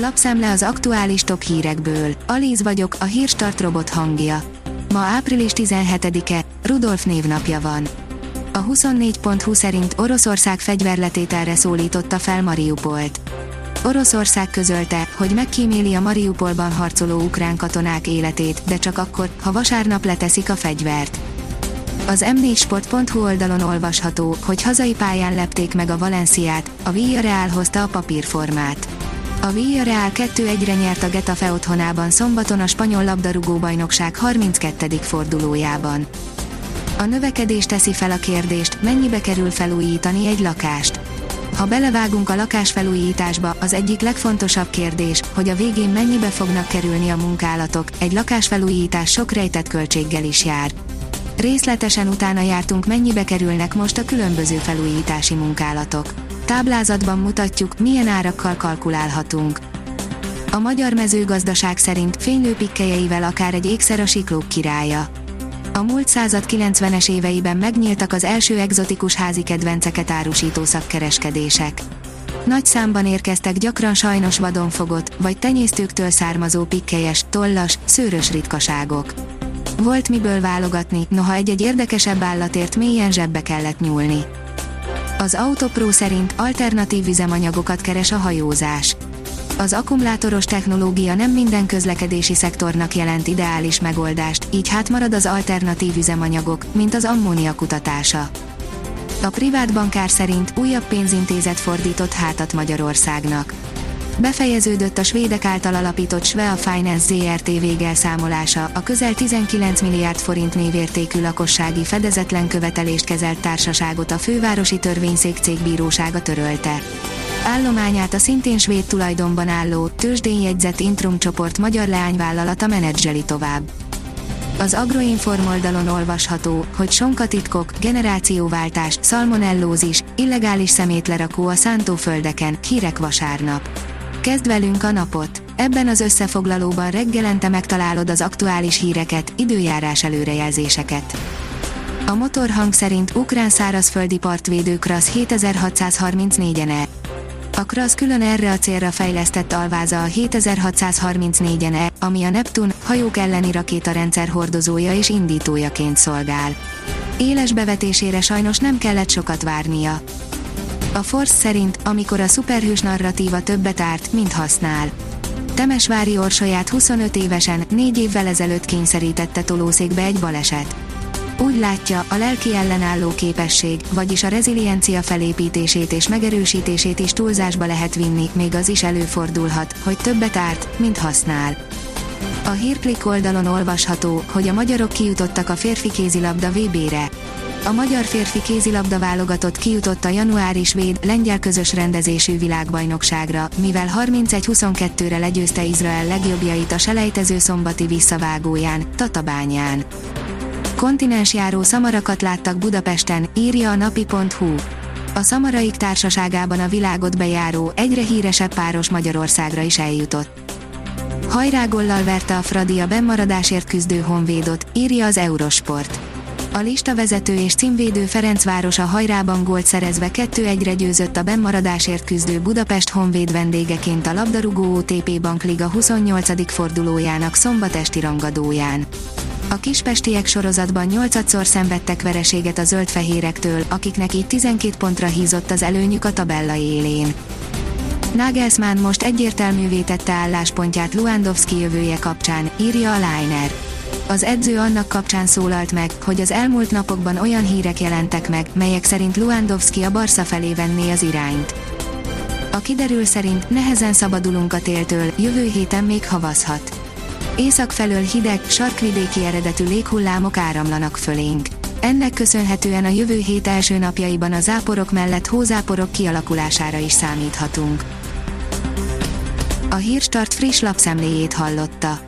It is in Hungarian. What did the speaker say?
Lapszemle az aktuális top hírekből. Alíz vagyok, a hírstart robot hangja. Ma április 17-e, Rudolf névnapja van. A 24.20 szerint Oroszország fegyverletételre szólította fel Mariupolt. Oroszország közölte, hogy megkíméli a Mariupolban harcoló ukrán katonák életét, de csak akkor, ha vasárnap leteszik a fegyvert. Az m4sport.hu oldalon olvasható, hogy hazai pályán lepték meg a Valenciát, a Villarreal hozta a papírformát. A Villarreal 2-1-re nyert a Getafe otthonában szombaton a spanyol labdarúgó-bajnokság 32. fordulójában. A növekedés teszi fel a kérdést, mennyibe kerül felújítani egy lakást. Ha belevágunk a lakásfelújításba, az egyik legfontosabb kérdés, hogy a végén mennyibe fognak kerülni a munkálatok, egy lakásfelújítás sok rejtett költséggel is jár. Részletesen utána jártunk mennyibe kerülnek most a különböző felújítási munkálatok. Táblázatban mutatjuk, milyen árakkal kalkulálhatunk. A magyar mezőgazdaság szerint fénylő pikkelyeivel akár egy ékszer a siklók királya. A múlt század 90-es éveiben megnyíltak az első egzotikus házi kedvenceket árusító szakkereskedések. Nagy számban érkeztek gyakran sajnos vadonfogott, vagy tenyésztőktől származó pikkelyes, tollas, szőrös ritkaságok. Volt miből válogatni, noha egy-egy érdekesebb állatért mélyen zsebbe kellett nyúlni. Az Autopro szerint alternatív üzemanyagokat keres a hajózás. Az akkumulátoros technológia nem minden közlekedési szektornak jelent ideális megoldást, így hát marad az alternatív üzemanyagok, mint az ammónia kutatása. A privát bankár szerint újabb pénzintézet fordított hátat Magyarországnak. Befejeződött a svédek által alapított Svea Finance ZRT végelszámolása, a közel 19 milliárd forint névértékű lakossági fedezetlen követelést kezelt társaságot a fővárosi törvényszék cégbírósága törölte. Állományát a szintén svéd tulajdonban álló, tőzsdén jegyzett Intrum csoport magyar leányvállalata menedzseli tovább. Az Agroinform oldalon olvasható, hogy sonkatitkok, generációváltás, szalmonellózis, illegális szemétlerakó a szántóföldeken, hírek vasárnap. Kezd velünk a napot! Ebben az összefoglalóban reggelente megtalálod az aktuális híreket, időjárás előrejelzéseket. A motorhang szerint ukrán szárazföldi partvédő Krasz 7634-en -e. A Krasz külön erre a célra fejlesztett alváza a 7634-en-e, ami a Neptun hajók elleni rakétarendszer hordozója és indítójaként szolgál. Éles bevetésére sajnos nem kellett sokat várnia. A Force szerint, amikor a szuperhős narratíva többet árt, mint használ. Temesvári Orsolyát 25 évesen, négy évvel ezelőtt kényszerítette tolószékbe egy baleset. Úgy látja, a lelki ellenálló képesség, vagyis a reziliencia felépítését és megerősítését is túlzásba lehet vinni, még az is előfordulhat, hogy többet árt, mint használ. A hírklik oldalon olvasható, hogy a magyarok kijutottak a férfi kézilabda VB-re a magyar férfi kézilabda válogatott kijutott a januári svéd, lengyel közös rendezésű világbajnokságra, mivel 31-22-re legyőzte Izrael legjobbjait a selejtező szombati visszavágóján, Tatabányán. Kontinensjáró szamarakat láttak Budapesten, írja a napi.hu. A szamaraik társaságában a világot bejáró, egyre híresebb páros Magyarországra is eljutott. Hajrágollal verte a Fradi a bennmaradásért küzdő Honvédot, írja az Eurosport. A lista vezető és címvédő Ferencváros a hajrában gólt szerezve 2-1-re győzött a bennmaradásért küzdő Budapest Honvéd vendégeként a labdarúgó OTP Bankliga 28. fordulójának szombatesti rangadóján. A kispestiek sorozatban 8-szor szenvedtek vereséget a zöldfehérektől, akiknek így 12 pontra hízott az előnyük a tabella élén. Nagelsmann most egyértelművé tette álláspontját Luandowski jövője kapcsán, írja a Liner. Az edző annak kapcsán szólalt meg, hogy az elmúlt napokban olyan hírek jelentek meg, melyek szerint Luandowski a Barca felé venné az irányt. A kiderül szerint nehezen szabadulunk a téltől, jövő héten még havazhat. Észak felől hideg, sarkvidéki eredetű léghullámok áramlanak fölénk. Ennek köszönhetően a jövő hét első napjaiban a záporok mellett hózáporok kialakulására is számíthatunk. A Hírstart friss lapszemléjét hallotta.